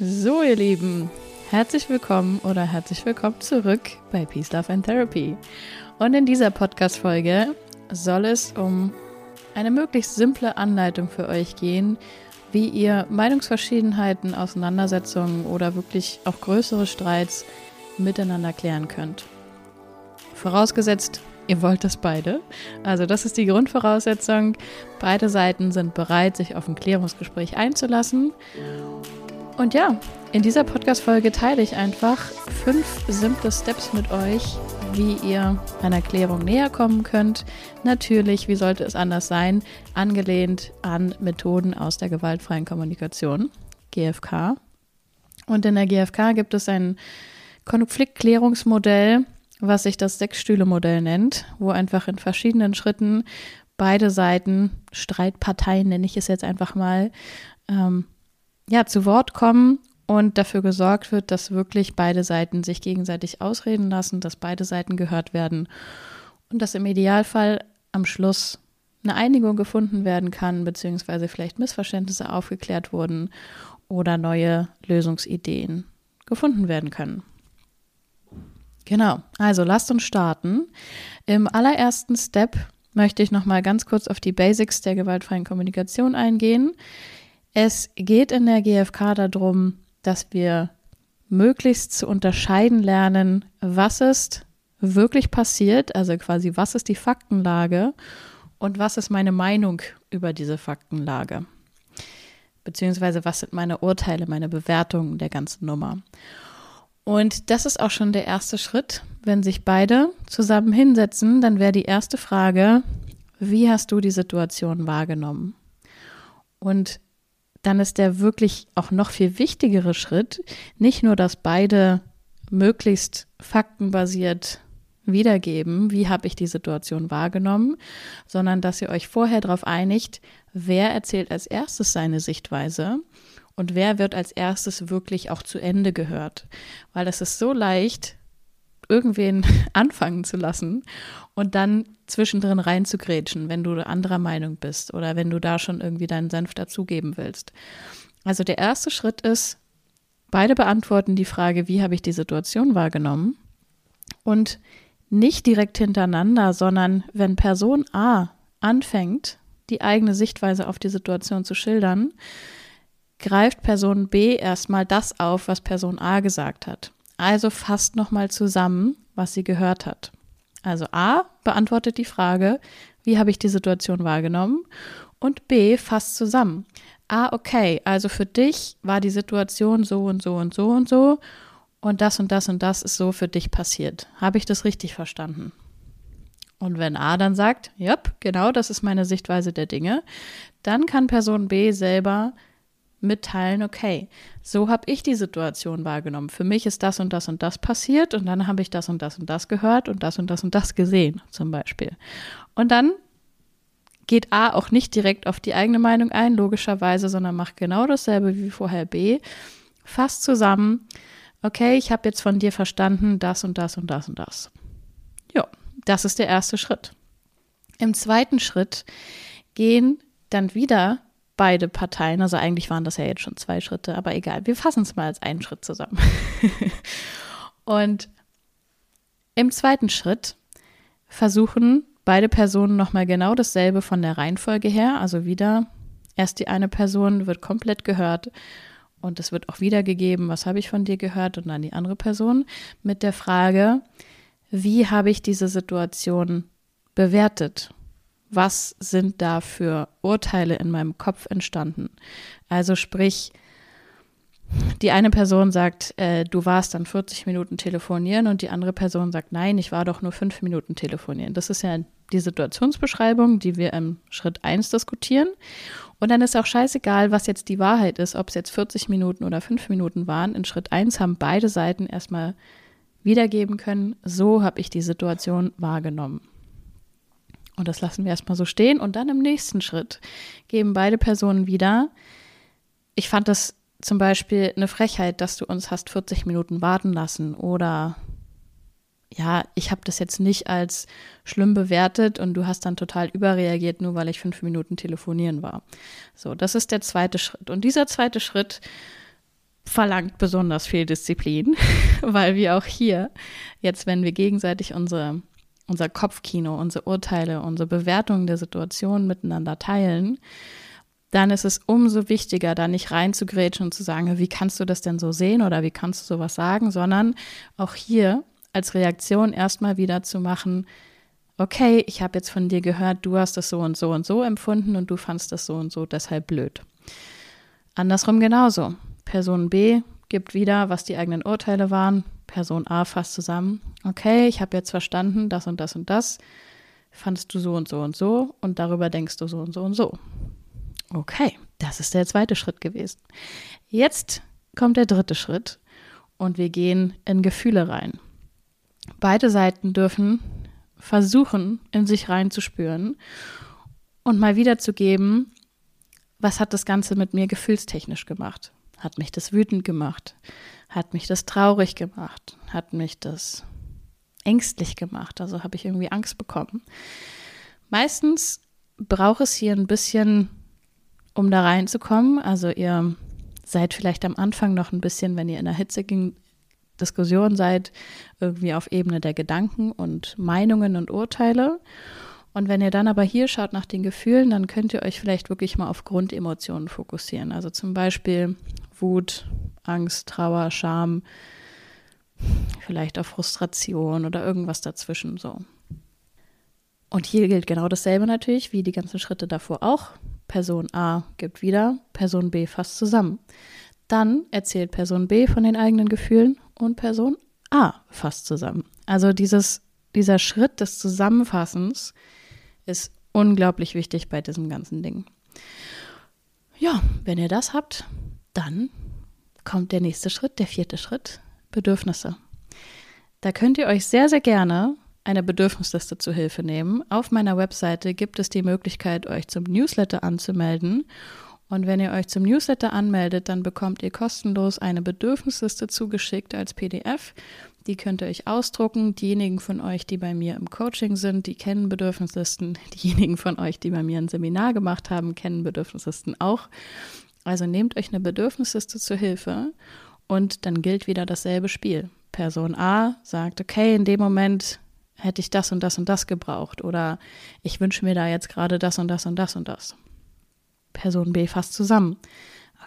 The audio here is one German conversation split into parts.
So, ihr Lieben, herzlich willkommen oder herzlich willkommen zurück bei Peace, Love and Therapy. Und in dieser Podcast-Folge soll es um eine möglichst simple Anleitung für euch gehen, wie ihr Meinungsverschiedenheiten, Auseinandersetzungen oder wirklich auch größere Streits miteinander klären könnt. Vorausgesetzt, ihr wollt das beide. Also das ist die Grundvoraussetzung. Beide Seiten sind bereit, sich auf ein Klärungsgespräch einzulassen. Und ja, in dieser Podcast-Folge teile ich einfach fünf simple Steps mit euch, wie ihr einer Klärung näher kommen könnt. Natürlich, wie sollte es anders sein, angelehnt an Methoden aus der gewaltfreien Kommunikation, GFK. Und in der GFK gibt es ein Konfliktklärungsmodell, was sich das Sechs-Stühle-Modell nennt, wo einfach in verschiedenen Schritten beide Seiten, Streitparteien nenne ich es jetzt einfach mal, ähm, ja, zu Wort kommen und dafür gesorgt wird, dass wirklich beide Seiten sich gegenseitig ausreden lassen, dass beide Seiten gehört werden und dass im Idealfall am Schluss eine Einigung gefunden werden kann, beziehungsweise vielleicht Missverständnisse aufgeklärt wurden oder neue Lösungsideen gefunden werden können. Genau, also lasst uns starten. Im allerersten Step möchte ich nochmal ganz kurz auf die Basics der gewaltfreien Kommunikation eingehen. Es geht in der GfK darum, dass wir möglichst zu unterscheiden lernen, was ist wirklich passiert, also quasi was ist die Faktenlage und was ist meine Meinung über diese Faktenlage. Beziehungsweise was sind meine Urteile, meine Bewertungen der ganzen Nummer. Und das ist auch schon der erste Schritt. Wenn sich beide zusammen hinsetzen, dann wäre die erste Frage, wie hast du die Situation wahrgenommen? Und dann ist der wirklich auch noch viel wichtigere Schritt, nicht nur, dass beide möglichst faktenbasiert wiedergeben, wie habe ich die Situation wahrgenommen, sondern dass ihr euch vorher darauf einigt, wer erzählt als erstes seine Sichtweise und wer wird als erstes wirklich auch zu Ende gehört. Weil es ist so leicht, irgendwen anfangen zu lassen und dann zwischendrin reinzugrätschen, wenn du anderer Meinung bist oder wenn du da schon irgendwie deinen Senf dazugeben willst. Also der erste Schritt ist, beide beantworten die Frage, wie habe ich die Situation wahrgenommen? Und nicht direkt hintereinander, sondern wenn Person A anfängt, die eigene Sichtweise auf die Situation zu schildern, greift Person B erstmal das auf, was Person A gesagt hat. Also fasst nochmal zusammen, was sie gehört hat. Also A beantwortet die Frage, wie habe ich die Situation wahrgenommen? Und B fasst zusammen. Ah, okay, also für dich war die Situation so und so und so und so und das und das und das ist so für dich passiert. Habe ich das richtig verstanden? Und wenn A dann sagt, ja, genau, das ist meine Sichtweise der Dinge, dann kann Person B selber mitteilen, okay, so habe ich die Situation wahrgenommen. Für mich ist das und das und das passiert und dann habe ich das und das und das gehört und das und das und das gesehen, zum Beispiel. Und dann geht A auch nicht direkt auf die eigene Meinung ein, logischerweise, sondern macht genau dasselbe wie vorher B. Fasst zusammen, okay, ich habe jetzt von dir verstanden, das und das und das und das. Ja, das ist der erste Schritt. Im zweiten Schritt gehen dann wieder beide Parteien, also eigentlich waren das ja jetzt schon zwei Schritte, aber egal, wir fassen es mal als einen Schritt zusammen. und im zweiten Schritt versuchen beide Personen nochmal genau dasselbe von der Reihenfolge her, also wieder erst die eine Person wird komplett gehört und es wird auch wiedergegeben, was habe ich von dir gehört und dann die andere Person mit der Frage, wie habe ich diese Situation bewertet? Was sind da für Urteile in meinem Kopf entstanden. Also sprich, die eine Person sagt, äh, du warst dann 40 Minuten telefonieren und die andere Person sagt, nein, ich war doch nur fünf Minuten telefonieren. Das ist ja die Situationsbeschreibung, die wir im Schritt 1 diskutieren. Und dann ist auch scheißegal, was jetzt die Wahrheit ist, ob es jetzt 40 Minuten oder fünf Minuten waren. In Schritt 1 haben beide Seiten erstmal wiedergeben können, so habe ich die Situation wahrgenommen. Und das lassen wir erstmal so stehen. Und dann im nächsten Schritt geben beide Personen wieder. Ich fand das zum Beispiel eine Frechheit, dass du uns hast 40 Minuten warten lassen. Oder ja, ich habe das jetzt nicht als schlimm bewertet und du hast dann total überreagiert, nur weil ich fünf Minuten telefonieren war. So, das ist der zweite Schritt. Und dieser zweite Schritt verlangt besonders viel Disziplin, weil wir auch hier jetzt, wenn wir gegenseitig unsere, unser Kopfkino, unsere Urteile, unsere Bewertungen der Situation miteinander teilen, dann ist es umso wichtiger, da nicht reinzugrätschen und zu sagen, wie kannst du das denn so sehen oder wie kannst du sowas sagen, sondern auch hier als Reaktion erstmal wieder zu machen, okay, ich habe jetzt von dir gehört, du hast das so und so und so empfunden und du fandst das so und so deshalb blöd. Andersrum genauso. Person B gibt wieder, was die eigenen Urteile waren. Person A fasst zusammen. Okay, ich habe jetzt verstanden, das und das und das. Fandest du so und so und so und darüber denkst du so und so und so. Okay, das ist der zweite Schritt gewesen. Jetzt kommt der dritte Schritt und wir gehen in Gefühle rein. Beide Seiten dürfen versuchen, in sich reinzuspüren und mal wiederzugeben, was hat das Ganze mit mir gefühlstechnisch gemacht? Hat mich das wütend gemacht? Hat mich das traurig gemacht? Hat mich das ängstlich gemacht? Also habe ich irgendwie Angst bekommen. Meistens braucht es hier ein bisschen, um da reinzukommen. Also ihr seid vielleicht am Anfang noch ein bisschen, wenn ihr in einer hitzigen Diskussion seid, irgendwie auf Ebene der Gedanken und Meinungen und Urteile. Und wenn ihr dann aber hier schaut nach den Gefühlen, dann könnt ihr euch vielleicht wirklich mal auf Grundemotionen fokussieren. Also zum Beispiel Wut, Angst, Trauer, Scham, vielleicht auch Frustration oder irgendwas dazwischen so. Und hier gilt genau dasselbe natürlich wie die ganzen Schritte davor auch. Person A gibt wieder, Person B fasst zusammen. Dann erzählt Person B von den eigenen Gefühlen und Person A fasst zusammen. Also dieses, dieser Schritt des Zusammenfassens ist unglaublich wichtig bei diesem ganzen Ding. Ja, wenn ihr das habt, dann kommt der nächste Schritt, der vierte Schritt, Bedürfnisse. Da könnt ihr euch sehr, sehr gerne eine Bedürfnisliste zu Hilfe nehmen. Auf meiner Webseite gibt es die Möglichkeit, euch zum Newsletter anzumelden. Und wenn ihr euch zum Newsletter anmeldet, dann bekommt ihr kostenlos eine Bedürfnisliste zugeschickt als PDF. Die könnt ihr euch ausdrucken. Diejenigen von euch, die bei mir im Coaching sind, die kennen Bedürfnislisten. Diejenigen von euch, die bei mir ein Seminar gemacht haben, kennen Bedürfnislisten auch. Also nehmt euch eine Bedürfnisliste zur Hilfe und dann gilt wieder dasselbe Spiel. Person A sagt, okay, in dem Moment hätte ich das und das und das gebraucht oder ich wünsche mir da jetzt gerade das und das und das und das. Person B fasst zusammen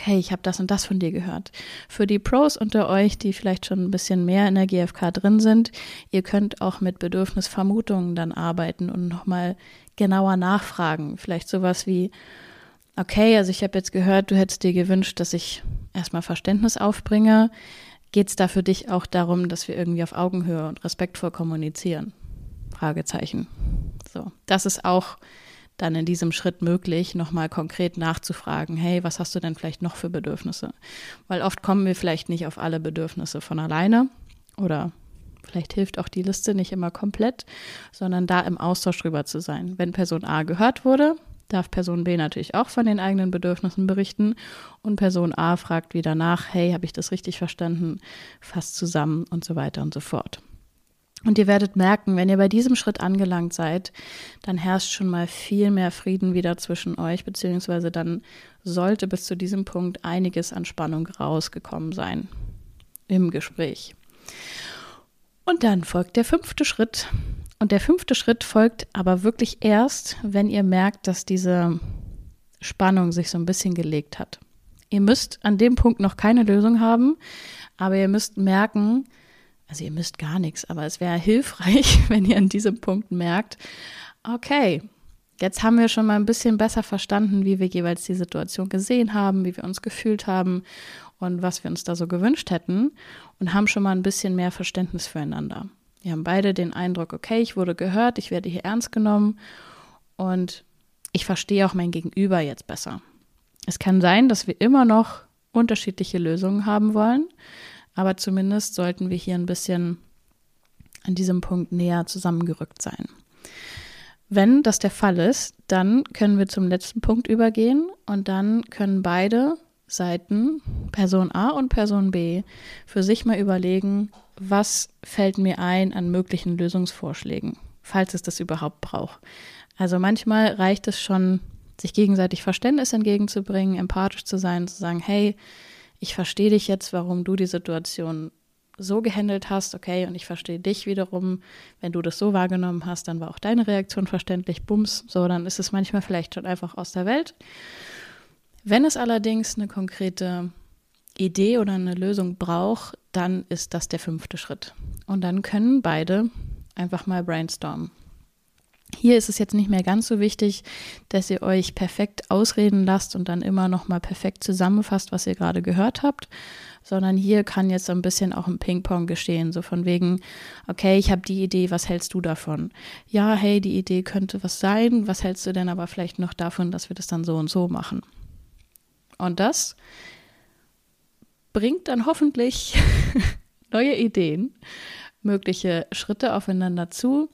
okay, ich habe das und das von dir gehört. Für die Pros unter euch, die vielleicht schon ein bisschen mehr in der GfK drin sind, ihr könnt auch mit Bedürfnisvermutungen dann arbeiten und nochmal genauer nachfragen. Vielleicht sowas wie, okay, also ich habe jetzt gehört, du hättest dir gewünscht, dass ich erstmal Verständnis aufbringe. Geht es da für dich auch darum, dass wir irgendwie auf Augenhöhe und respektvoll kommunizieren? Fragezeichen. So, das ist auch dann in diesem Schritt möglich, nochmal konkret nachzufragen, hey, was hast du denn vielleicht noch für Bedürfnisse? Weil oft kommen wir vielleicht nicht auf alle Bedürfnisse von alleine oder vielleicht hilft auch die Liste nicht immer komplett, sondern da im Austausch drüber zu sein. Wenn Person A gehört wurde, darf Person B natürlich auch von den eigenen Bedürfnissen berichten und Person A fragt wieder nach, hey, habe ich das richtig verstanden, fasst zusammen und so weiter und so fort. Und ihr werdet merken, wenn ihr bei diesem Schritt angelangt seid, dann herrscht schon mal viel mehr Frieden wieder zwischen euch, beziehungsweise dann sollte bis zu diesem Punkt einiges an Spannung rausgekommen sein im Gespräch. Und dann folgt der fünfte Schritt. Und der fünfte Schritt folgt aber wirklich erst, wenn ihr merkt, dass diese Spannung sich so ein bisschen gelegt hat. Ihr müsst an dem Punkt noch keine Lösung haben, aber ihr müsst merken, also ihr müsst gar nichts, aber es wäre hilfreich, wenn ihr an diesem Punkt merkt, okay, jetzt haben wir schon mal ein bisschen besser verstanden, wie wir jeweils die Situation gesehen haben, wie wir uns gefühlt haben und was wir uns da so gewünscht hätten und haben schon mal ein bisschen mehr Verständnis füreinander. Wir haben beide den Eindruck, okay, ich wurde gehört, ich werde hier ernst genommen und ich verstehe auch mein Gegenüber jetzt besser. Es kann sein, dass wir immer noch unterschiedliche Lösungen haben wollen, aber zumindest sollten wir hier ein bisschen an diesem Punkt näher zusammengerückt sein. Wenn das der Fall ist, dann können wir zum letzten Punkt übergehen und dann können beide Seiten, Person A und Person B, für sich mal überlegen, was fällt mir ein an möglichen Lösungsvorschlägen, falls es das überhaupt braucht. Also manchmal reicht es schon, sich gegenseitig Verständnis entgegenzubringen, empathisch zu sein, zu sagen, hey, ich verstehe dich jetzt, warum du die Situation so gehandelt hast, okay, und ich verstehe dich wiederum, wenn du das so wahrgenommen hast, dann war auch deine Reaktion verständlich, bums, so, dann ist es manchmal vielleicht schon einfach aus der Welt. Wenn es allerdings eine konkrete Idee oder eine Lösung braucht, dann ist das der fünfte Schritt. Und dann können beide einfach mal brainstormen. Hier ist es jetzt nicht mehr ganz so wichtig, dass ihr euch perfekt ausreden lasst und dann immer noch mal perfekt zusammenfasst, was ihr gerade gehört habt, sondern hier kann jetzt so ein bisschen auch ein Ping-Pong geschehen, so von wegen, okay, ich habe die Idee, was hältst du davon? Ja, hey, die Idee könnte was sein, was hältst du denn aber vielleicht noch davon, dass wir das dann so und so machen? Und das bringt dann hoffentlich neue Ideen, mögliche Schritte aufeinander zu,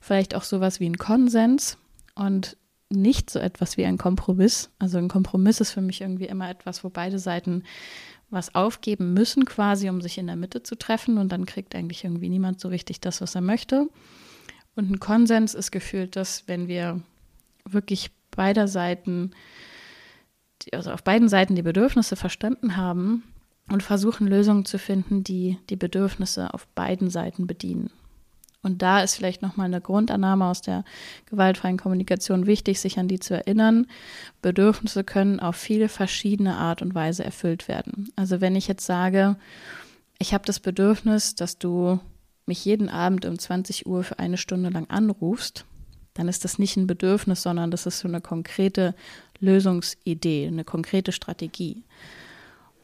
vielleicht auch sowas wie ein Konsens und nicht so etwas wie ein Kompromiss. Also ein Kompromiss ist für mich irgendwie immer etwas, wo beide Seiten was aufgeben müssen, quasi, um sich in der Mitte zu treffen und dann kriegt eigentlich irgendwie niemand so richtig das, was er möchte. Und ein Konsens ist gefühlt dass wenn wir wirklich beider Seiten, also auf beiden Seiten die Bedürfnisse verstanden haben und versuchen Lösungen zu finden, die die Bedürfnisse auf beiden Seiten bedienen. Und da ist vielleicht nochmal eine Grundannahme aus der gewaltfreien Kommunikation wichtig, sich an die zu erinnern. Bedürfnisse können auf viele verschiedene Art und Weise erfüllt werden. Also wenn ich jetzt sage, ich habe das Bedürfnis, dass du mich jeden Abend um 20 Uhr für eine Stunde lang anrufst, dann ist das nicht ein Bedürfnis, sondern das ist so eine konkrete Lösungsidee, eine konkrete Strategie.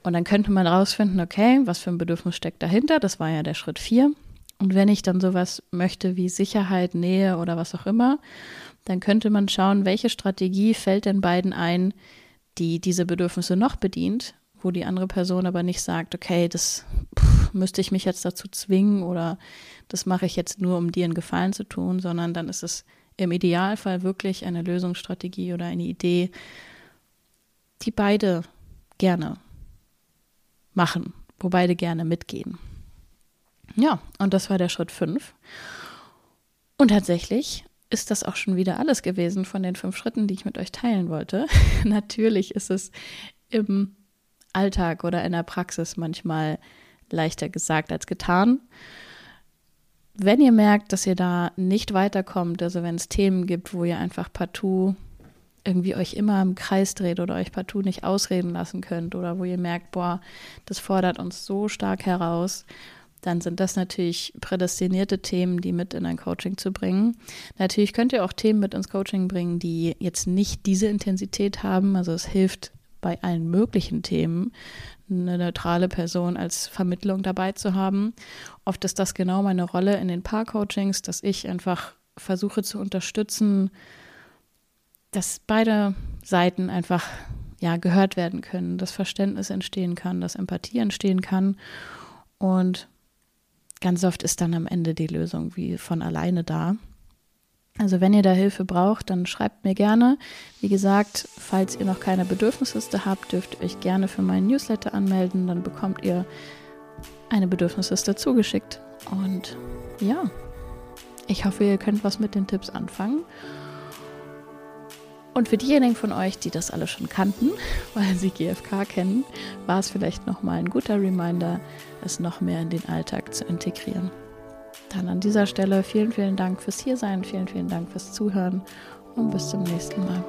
Und dann könnte man rausfinden, okay, was für ein Bedürfnis steckt dahinter? Das war ja der Schritt vier. Und wenn ich dann sowas möchte wie Sicherheit, Nähe oder was auch immer, dann könnte man schauen, welche Strategie fällt den beiden ein, die diese Bedürfnisse noch bedient, wo die andere Person aber nicht sagt, okay, das pff, müsste ich mich jetzt dazu zwingen oder das mache ich jetzt nur, um dir einen Gefallen zu tun, sondern dann ist es im Idealfall wirklich eine Lösungsstrategie oder eine Idee, die beide gerne machen, wo beide gerne mitgehen. Ja, und das war der Schritt 5. Und tatsächlich ist das auch schon wieder alles gewesen von den fünf Schritten, die ich mit euch teilen wollte. Natürlich ist es im Alltag oder in der Praxis manchmal leichter gesagt als getan. Wenn ihr merkt, dass ihr da nicht weiterkommt, also wenn es Themen gibt, wo ihr einfach partout irgendwie euch immer im Kreis dreht oder euch partout nicht ausreden lassen könnt oder wo ihr merkt, boah, das fordert uns so stark heraus, dann sind das natürlich prädestinierte Themen, die mit in ein Coaching zu bringen. Natürlich könnt ihr auch Themen mit ins Coaching bringen, die jetzt nicht diese Intensität haben. Also es hilft bei allen möglichen Themen, eine neutrale Person als Vermittlung dabei zu haben. Oft ist das genau meine Rolle in den Paar-Coachings, dass ich einfach versuche zu unterstützen, dass beide Seiten einfach ja gehört werden können, dass Verständnis entstehen kann, dass Empathie entstehen kann und ganz oft ist dann am Ende die Lösung wie von alleine da. Also wenn ihr da Hilfe braucht, dann schreibt mir gerne. Wie gesagt, falls ihr noch keine Bedürfnisliste habt, dürft ihr euch gerne für meinen Newsletter anmelden. Dann bekommt ihr eine Bedürfnisliste zugeschickt. Und ja, ich hoffe, ihr könnt was mit den Tipps anfangen. Und für diejenigen von euch, die das alle schon kannten, weil sie GFK kennen, war es vielleicht nochmal ein guter Reminder, es noch mehr in den Alltag zu integrieren. Dann an dieser Stelle vielen, vielen Dank fürs Hiersein, vielen, vielen Dank fürs Zuhören und bis zum nächsten Mal.